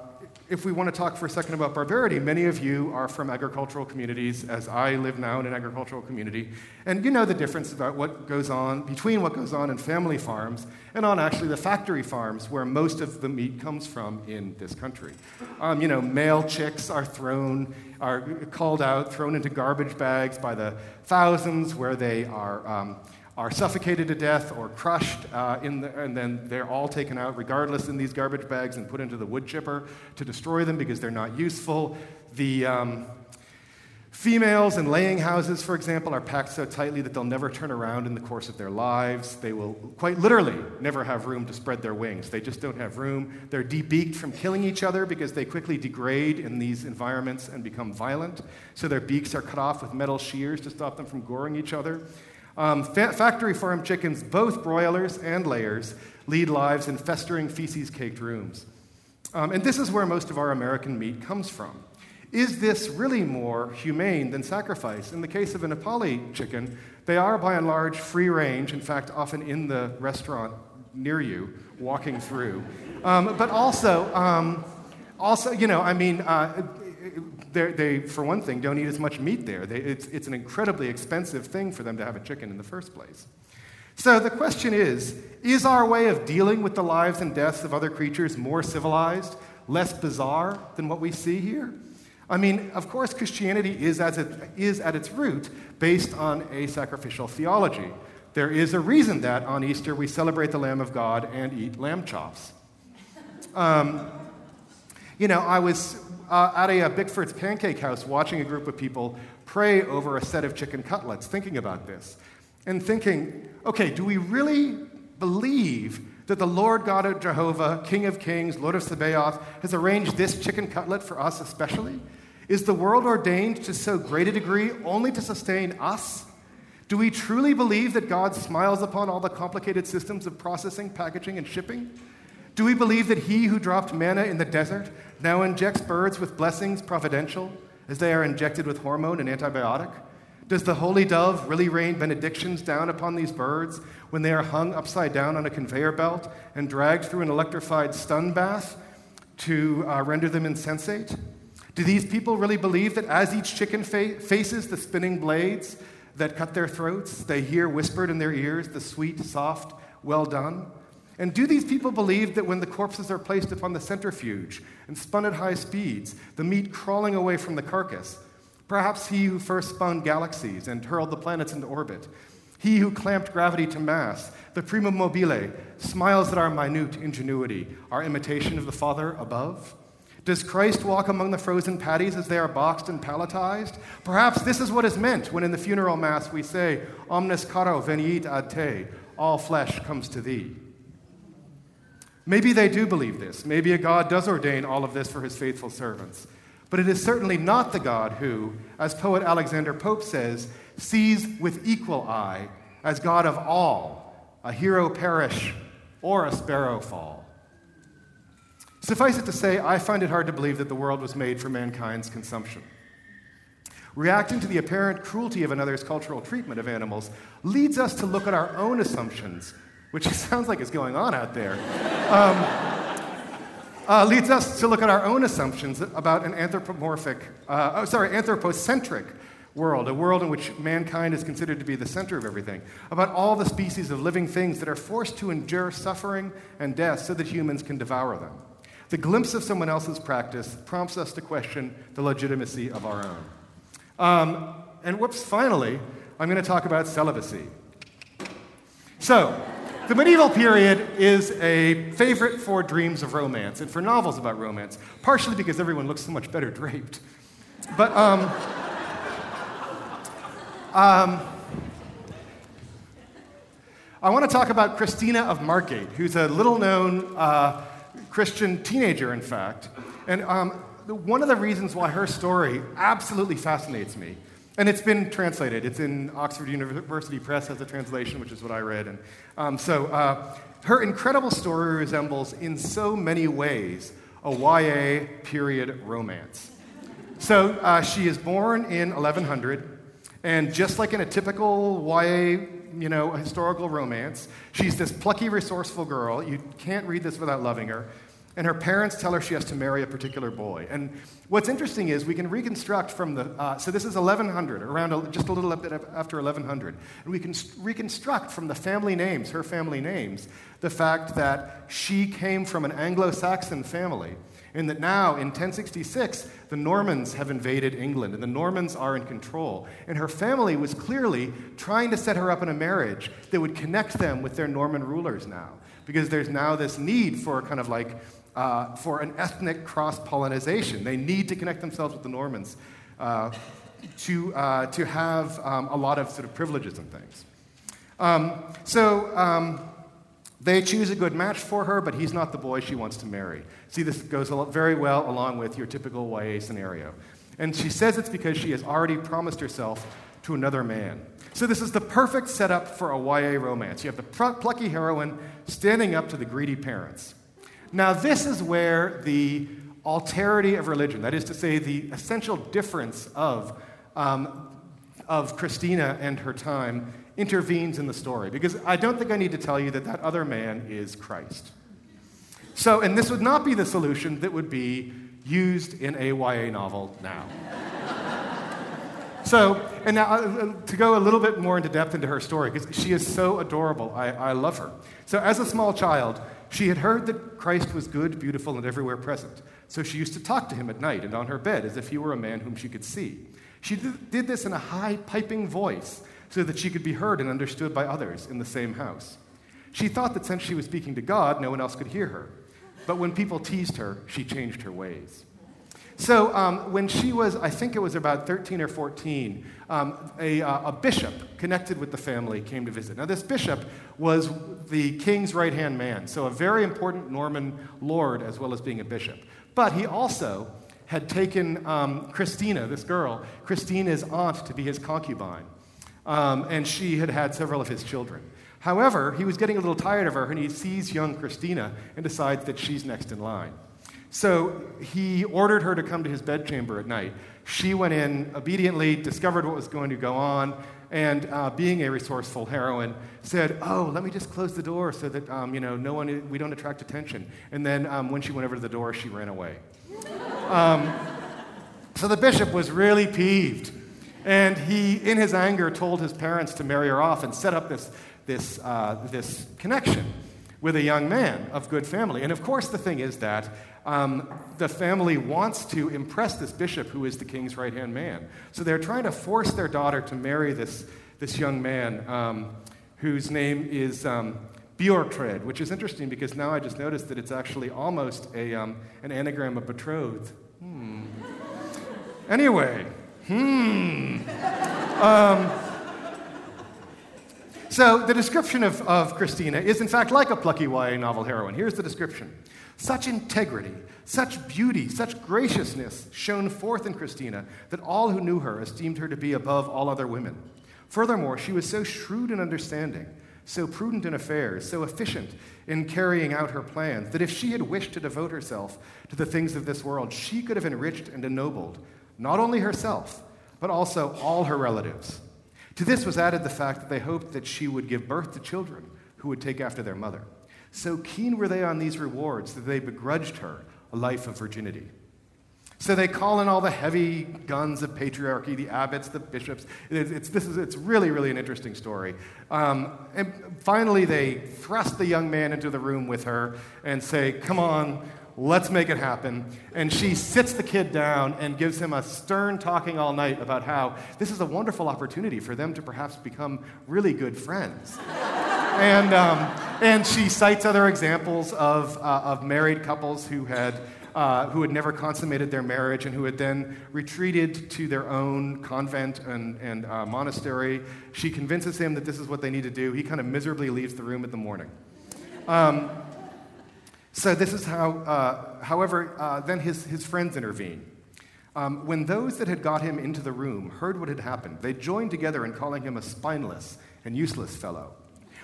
if we want to talk for a second about barbarity, many of you are from agricultural communities, as I live now in an agricultural community, and you know the difference about what goes on between what goes on in family farms and on actually the factory farms where most of the meat comes from in this country. Um, you know, male chicks are thrown, are called out, thrown into garbage bags by the thousands, where they are. Um, are suffocated to death or crushed, uh, the, and then they're all taken out regardless in these garbage bags and put into the wood chipper to destroy them because they're not useful. The um, females in laying houses, for example, are packed so tightly that they'll never turn around in the course of their lives. They will quite literally never have room to spread their wings. They just don't have room. They're debeaked from killing each other because they quickly degrade in these environments and become violent. So their beaks are cut off with metal shears to stop them from goring each other. Um, fa- factory farm chickens, both broilers and layers, lead lives in festering, feces caked rooms. Um, and this is where most of our American meat comes from. Is this really more humane than sacrifice? In the case of a Nepali chicken, they are by and large free range, in fact, often in the restaurant near you, walking through. Um, but also, um, also, you know, I mean, uh, they, for one thing, don't eat as much meat there. They, it's, it's an incredibly expensive thing for them to have a chicken in the first place. So the question is is our way of dealing with the lives and deaths of other creatures more civilized, less bizarre than what we see here? I mean, of course, Christianity is, as it, is at its root based on a sacrificial theology. There is a reason that on Easter we celebrate the Lamb of God and eat lamb chops. Um, you know, I was uh, at a, a Bickford's Pancake House watching a group of people pray over a set of chicken cutlets, thinking about this, and thinking, okay, do we really believe that the Lord God of Jehovah, King of Kings, Lord of Sabaoth, has arranged this chicken cutlet for us especially? Is the world ordained to so great a degree only to sustain us? Do we truly believe that God smiles upon all the complicated systems of processing, packaging, and shipping? Do we believe that he who dropped manna in the desert now injects birds with blessings providential as they are injected with hormone and antibiotic? Does the holy dove really rain benedictions down upon these birds when they are hung upside down on a conveyor belt and dragged through an electrified stun bath to uh, render them insensate? Do these people really believe that as each chicken fa- faces the spinning blades that cut their throats, they hear whispered in their ears the sweet, soft, well done? And do these people believe that when the corpses are placed upon the centrifuge and spun at high speeds, the meat crawling away from the carcass, perhaps he who first spun galaxies and hurled the planets into orbit, he who clamped gravity to mass, the primum mobile, smiles at our minute ingenuity, our imitation of the Father above? Does Christ walk among the frozen patties as they are boxed and palletized? Perhaps this is what is meant when in the funeral mass we say, Omnis caro veniet ad te, all flesh comes to thee. Maybe they do believe this. Maybe a God does ordain all of this for his faithful servants. But it is certainly not the God who, as poet Alexander Pope says, sees with equal eye as God of all, a hero perish or a sparrow fall. Suffice it to say, I find it hard to believe that the world was made for mankind's consumption. Reacting to the apparent cruelty of another's cultural treatment of animals leads us to look at our own assumptions which sounds like is going on out there, um, uh, leads us to look at our own assumptions about an anthropomorphic, uh, oh, sorry, anthropocentric world, a world in which mankind is considered to be the center of everything, about all the species of living things that are forced to endure suffering and death so that humans can devour them. The glimpse of someone else's practice prompts us to question the legitimacy of our own. Um, and whoops, finally, I'm going to talk about celibacy. So, the medieval period is a favorite for dreams of romance and for novels about romance, partially because everyone looks so much better draped. But, um, um, I want to talk about Christina of Markyate, who's a little known uh, Christian teenager, in fact. And um, one of the reasons why her story absolutely fascinates me and it's been translated. It's in Oxford University Press has a translation, which is what I read. And um, so uh, her incredible story resembles, in so many ways, a YA period romance. So uh, she is born in 1100, and just like in a typical YA, you know, historical romance, she's this plucky, resourceful girl. You can't read this without loving her and her parents tell her she has to marry a particular boy. And what's interesting is we can reconstruct from the, uh, so this is 1100, around a, just a little bit after 1100, and we can reconstruct from the family names, her family names, the fact that she came from an Anglo Saxon family. And that now, in 1066, the Normans have invaded England and the Normans are in control. And her family was clearly trying to set her up in a marriage that would connect them with their Norman rulers now, because there's now this need for kind of like uh, for an ethnic cross pollination. They need to connect themselves with the Normans uh, to, uh, to have um, a lot of sort of privileges and things. Um, so um, they choose a good match for her, but he's not the boy she wants to marry. See, this goes very well along with your typical YA scenario. And she says it's because she has already promised herself to another man. So, this is the perfect setup for a YA romance. You have the plucky heroine standing up to the greedy parents. Now, this is where the alterity of religion, that is to say, the essential difference of, um, of Christina and her time, intervenes in the story. Because I don't think I need to tell you that that other man is Christ. So, and this would not be the solution that would be used in a YA novel now. so, and now uh, to go a little bit more into depth into her story, because she is so adorable. I, I love her. So, as a small child, she had heard that Christ was good, beautiful, and everywhere present. So she used to talk to him at night and on her bed as if he were a man whom she could see. She did this in a high, piping voice so that she could be heard and understood by others in the same house. She thought that since she was speaking to God, no one else could hear her. But when people teased her, she changed her ways. So um, when she was, I think it was about 13 or 14, um, a, uh, a, bishop connected with the family came to visit. Now, this bishop was the king's right hand man, so a very important Norman lord as well as being a bishop. But he also had taken um, Christina, this girl, Christina's aunt, to be his concubine. Um, and she had had several of his children. However, he was getting a little tired of her, and he sees young Christina and decides that she's next in line. So he ordered her to come to his bedchamber at night. She went in obediently, discovered what was going to go on, and uh, being a resourceful heroine, said, "Oh, let me just close the door so that um, you know no one we don't attract attention." And then um, when she went over to the door, she ran away. Um, so the bishop was really peeved, and he, in his anger, told his parents to marry her off and set up this this uh, this connection with a young man of good family. And of course, the thing is that um, the family wants to impress this bishop who is the king's right hand man. So they're trying to force their daughter to marry this, this young man um, whose name is um, Burthred, which is interesting because now I just noticed that it's actually almost a, um, an anagram of betrothed. Hmm. Anyway, hmm. So, the description of, of Christina is, in fact, like a plucky YA novel heroine. Here's the description Such integrity, such beauty, such graciousness shone forth in Christina that all who knew her esteemed her to be above all other women. Furthermore, she was so shrewd in understanding, so prudent in affairs, so efficient in carrying out her plans, that if she had wished to devote herself to the things of this world, she could have enriched and ennobled not only herself, but also all her relatives. To this was added the fact that they hoped that she would give birth to children who would take after their mother. So keen were they on these rewards that they begrudged her a life of virginity. So they call in all the heavy guns of patriarchy, the abbots, the bishops. It's, it's this is, it's really, really an interesting story. Um, and finally, they thrust the young man into the room with her and say, Come on, Let's make it happen. And she sits the kid down and gives him a stern talking all night about how this is a wonderful opportunity for them to perhaps become really good friends. and, um, and she cites other examples of, uh, of married couples who had, uh, who had never consummated their marriage and who had then retreated to their own convent and, and uh, monastery. She convinces him that this is what they need to do. He kind of miserably leaves the room in the morning. Um, so this is how, uh, however, uh, then his, his friends intervene. Um, when those that had got him into the room heard what had happened, they joined together in calling him a spineless and useless fellow.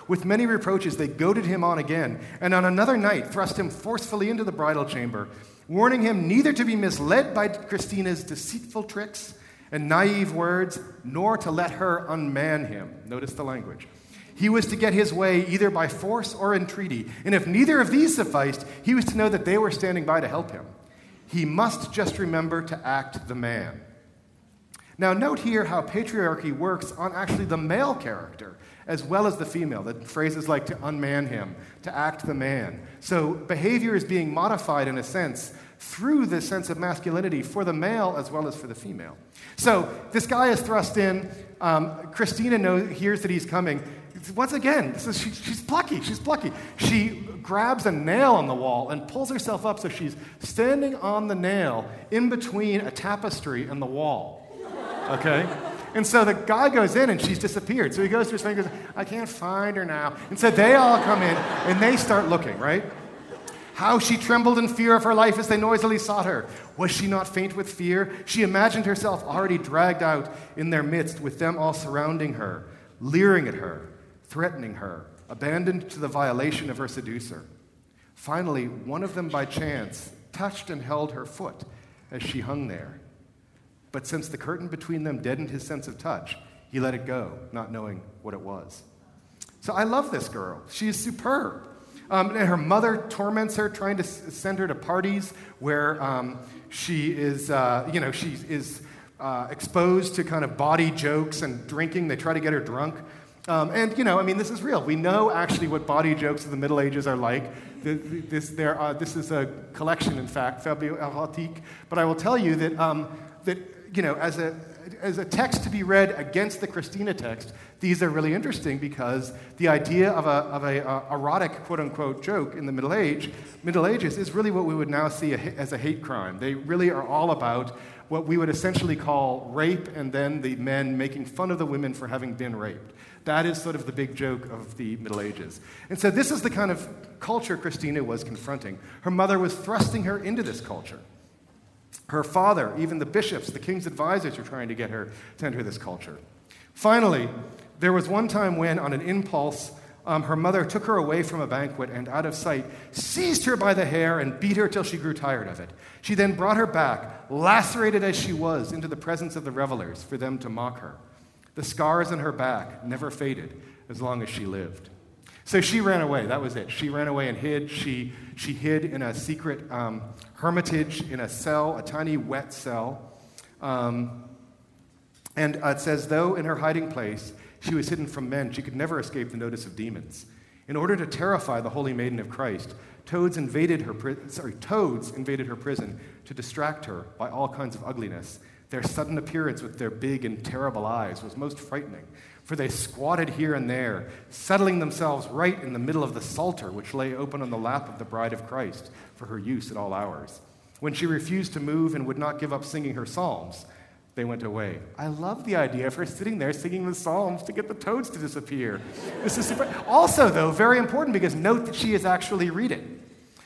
With many reproaches, they goaded him on again, and on another night thrust him forcefully into the bridal chamber, warning him neither to be misled by Christina's deceitful tricks and naive words, nor to let her unman him. Notice the language. He was to get his way either by force or entreaty. And if neither of these sufficed, he was to know that they were standing by to help him. He must just remember to act the man. Now, note here how patriarchy works on actually the male character as well as the female. The phrases like to unman him, to act the man. So behavior is being modified in a sense through this sense of masculinity for the male as well as for the female. So this guy is thrust in. Um, Christina knows, hears that he's coming. Once again, is, she, she's plucky. She's plucky. She grabs a nail on the wall and pulls herself up so she's standing on the nail in between a tapestry and the wall. Okay? And so the guy goes in and she's disappeared. So he goes to his fingers, I can't find her now. And so they all come in and they start looking, right? How she trembled in fear of her life as they noisily sought her. Was she not faint with fear? She imagined herself already dragged out in their midst, with them all surrounding her, leering at her, threatening her, abandoned to the violation of her seducer. Finally, one of them by chance touched and held her foot as she hung there. But since the curtain between them deadened his sense of touch, he let it go, not knowing what it was. So I love this girl. She is superb. Um, and her mother torments her, trying to send her to parties where um, she is, uh, you know, she is uh, exposed to kind of body jokes and drinking. They try to get her drunk. Um, and, you know, I mean, this is real. We know actually what body jokes of the Middle Ages are like. This, there, uh, this is a collection, in fact, Fabliaux Érotiques. But I will tell you that, um, that you know, as a, as a text to be read against the Christina text, these are really interesting because the idea of a, of a uh, erotic quote unquote joke in the Middle Age, Middle Ages is really what we would now see a, as a hate crime. They really are all about what we would essentially call rape and then the men making fun of the women for having been raped. That is sort of the big joke of the Middle Ages. And so this is the kind of culture Christina was confronting. Her mother was thrusting her into this culture. Her father, even the bishops, the king's advisors, were trying to get her to enter this culture. Finally, there was one time when, on an impulse, um, her mother took her away from a banquet and, out of sight, seized her by the hair and beat her till she grew tired of it. She then brought her back, lacerated as she was, into the presence of the revelers for them to mock her. The scars on her back never faded as long as she lived. So she ran away. That was it. She ran away and hid. She, she hid in a secret um, hermitage in a cell, a tiny wet cell. Um, and uh, it says, though in her hiding place she was hidden from men, she could never escape the notice of demons. In order to terrify the Holy Maiden of Christ, toads invaded her, pri- sorry, toads invaded her prison to distract her by all kinds of ugliness. Their sudden appearance with their big and terrible eyes was most frightening for they squatted here and there, settling themselves right in the middle of the psalter which lay open on the lap of the bride of Christ for her use at all hours. When she refused to move and would not give up singing her psalms, they went away. I love the idea of her sitting there singing the psalms to get the toads to disappear. This is super. Also, though, very important because note that she is actually reading,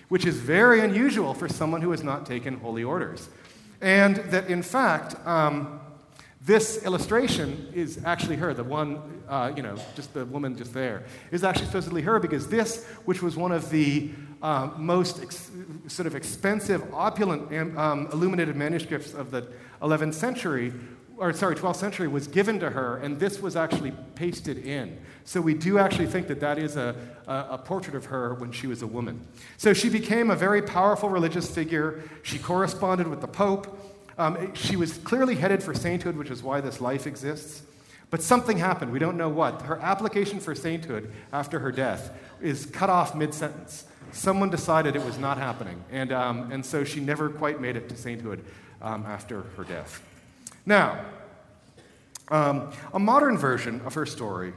which is very unusual for someone who has not taken holy orders. And that, in fact, um, this illustration is actually her, the one, uh, you know, just the woman just there, is actually supposedly her because this, which was one of the uh, most ex- sort of expensive, opulent, um, illuminated manuscripts of the 11th century, or sorry, 12th century, was given to her, and this was actually pasted in. So we do actually think that that is a, a, a portrait of her when she was a woman. So she became a very powerful religious figure. She corresponded with the Pope. Um, she was clearly headed for sainthood, which is why this life exists. But something happened. We don't know what. Her application for sainthood after her death is cut off mid sentence. Someone decided it was not happening. And, um, and so she never quite made it to sainthood um, after her death. Now, um, a modern version of her story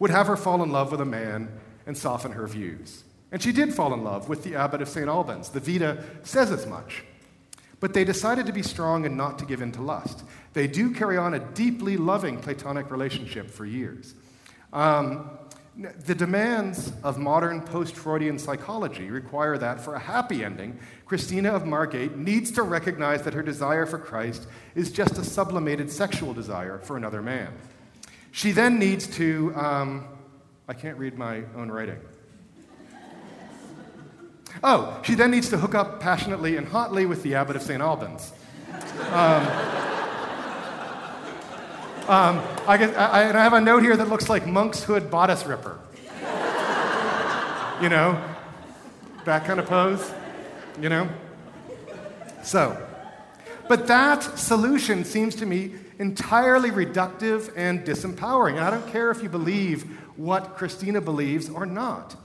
would have her fall in love with a man and soften her views. And she did fall in love with the abbot of St. Albans. The Vita says as much. But they decided to be strong and not to give in to lust. They do carry on a deeply loving Platonic relationship for years. Um, the demands of modern post Freudian psychology require that for a happy ending, Christina of Markyate needs to recognize that her desire for Christ is just a sublimated sexual desire for another man. She then needs to, um, I can't read my own writing. Oh, she then needs to hook up passionately and hotly with the abbot of St. Albans. Um, um, I, I, I have a note here that looks like monk's hood bodice ripper. you know, that kind of pose, you know? So, but that solution seems to me entirely reductive and disempowering. And I don't care if you believe what Christina believes or not.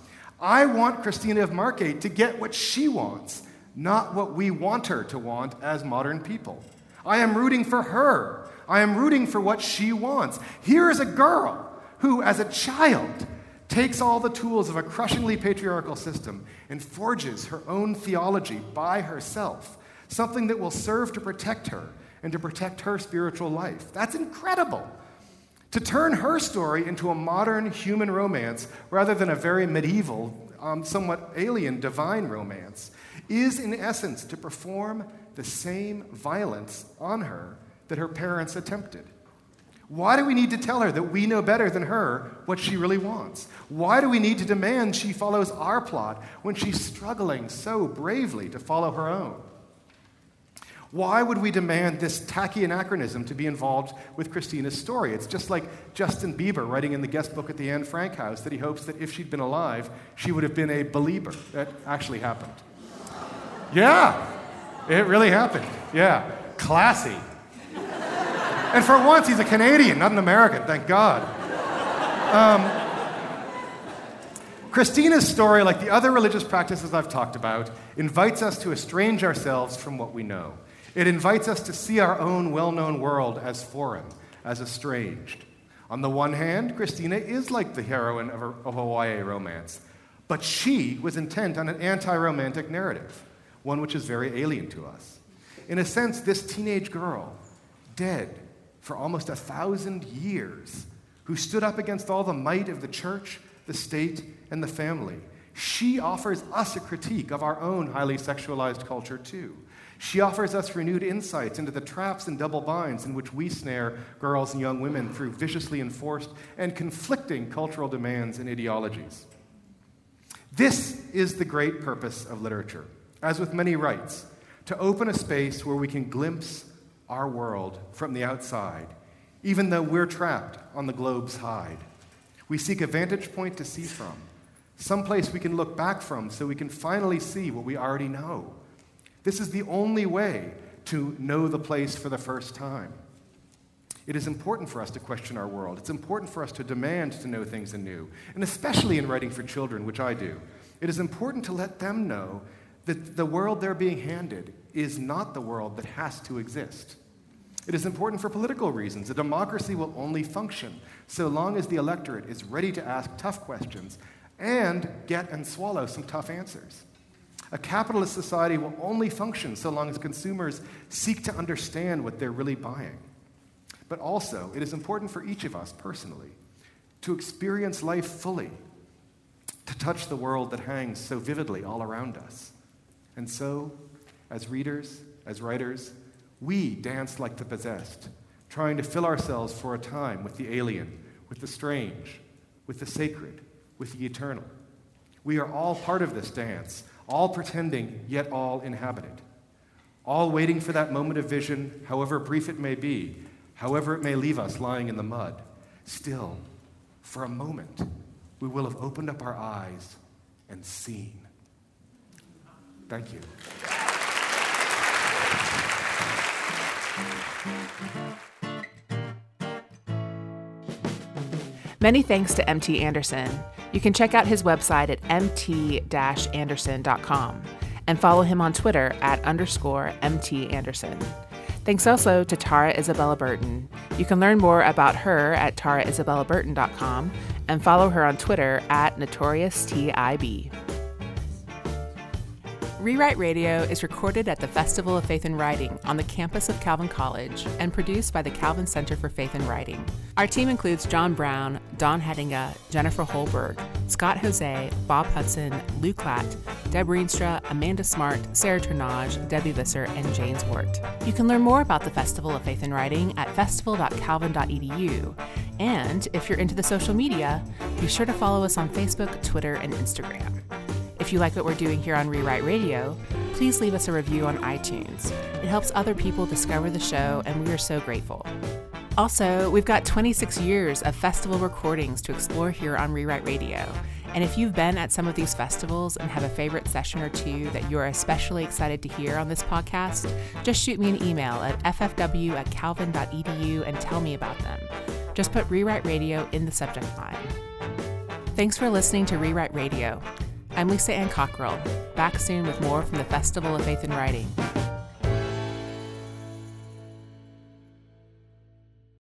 I want Christina of Markyate to get what she wants, not what we want her to want as modern people. I am rooting for her. I am rooting for what she wants. Here is a girl who, as a child, takes all the tools of a crushingly patriarchal system and forges her own theology by herself, something that will serve to protect her and to protect her spiritual life. That's incredible. To turn her story into a modern human romance rather than a very medieval, um, somewhat alien divine romance is, in essence, to perform the same violence on her that her parents attempted. Why do we need to tell her that we know better than her what she really wants? Why do we need to demand she follows our plot when she's struggling so bravely to follow her own? Why would we demand this tacky anachronism to be involved with Christina's story? It's just like Justin Bieber writing in the guest book at the Anne Frank house that he hopes that if she'd been alive, she would have been a believer. That actually happened. Yeah, it really happened. Yeah, classy. And for once, he's a Canadian, not an American, thank God. Um, Christina's story, like the other religious practices I've talked about, invites us to estrange ourselves from what we know. It invites us to see our own well known world as foreign, as estranged. On the one hand, Christina is like the heroine of a, of a YA romance, but she was intent on an anti romantic narrative, one which is very alien to us. In a sense, this teenage girl, dead for almost a thousand years, who stood up against all the might of the church, the state, and the family, she offers us a critique of our own highly sexualized culture, too. She offers us renewed insights into the traps and double binds in which we snare girls and young women through viciously enforced and conflicting cultural demands and ideologies. This is the great purpose of literature, as with many rights, to open a space where we can glimpse our world from the outside, even though we're trapped on the globe's hide. We seek a vantage point to see from, someplace we can look back from so we can finally see what we already know this is the only way to know the place for the first time. It is important for us to question our world. It's important for us to demand to know things anew, and especially in writing for children, which I do. It is important to let them know that the world they're being handed is not the world that has to exist. It is important for political reasons. A democracy will only function so long as the electorate is ready to ask tough questions and get and swallow some tough answers. A capitalist society will only function so long as consumers seek to understand what they're really buying. But also, it is important for each of us personally to experience life fully, to touch the world that hangs so vividly all around us. And so, as readers, as writers, we dance like the possessed, trying to fill ourselves for a time with the alien, with the strange, with the sacred, with the eternal. We are all part of this dance, all pretending, yet all inhabited, all waiting for that moment of vision, however brief it may be, however it may leave us lying in the mud. Still, for a moment, we will have opened up our eyes and seen. Thank you. Many thanks to MT Anderson. You can check out his website at mt anderson.com and follow him on Twitter at underscore MT Anderson. Thanks also to Tara Isabella Burton. You can learn more about her at taraIsabellaBurton.com and follow her on Twitter at NotoriousTIB. Rewrite Radio is recorded at the Festival of Faith and Writing on the campus of Calvin College and produced by the Calvin Center for Faith and Writing. Our team includes John Brown, Don Hettinga, Jennifer Holberg, Scott Jose, Bob Hudson, Lew Klatt, Deb Rienstra, Amanda Smart, Sarah Turnage, Debbie Visser, and James Wart. You can learn more about the Festival of Faith and Writing at festival.calvin.edu. And if you're into the social media, be sure to follow us on Facebook, Twitter, and Instagram. If you like what we're doing here on Rewrite Radio, please leave us a review on iTunes. It helps other people discover the show, and we are so grateful. Also, we've got 26 years of festival recordings to explore here on Rewrite Radio. And if you've been at some of these festivals and have a favorite session or two that you're especially excited to hear on this podcast, just shoot me an email at ffw at calvin.edu and tell me about them. Just put Rewrite Radio in the subject line. Thanks for listening to Rewrite Radio. I'm Lisa Ann Cockrell. Back soon with more from the Festival of Faith and Writing.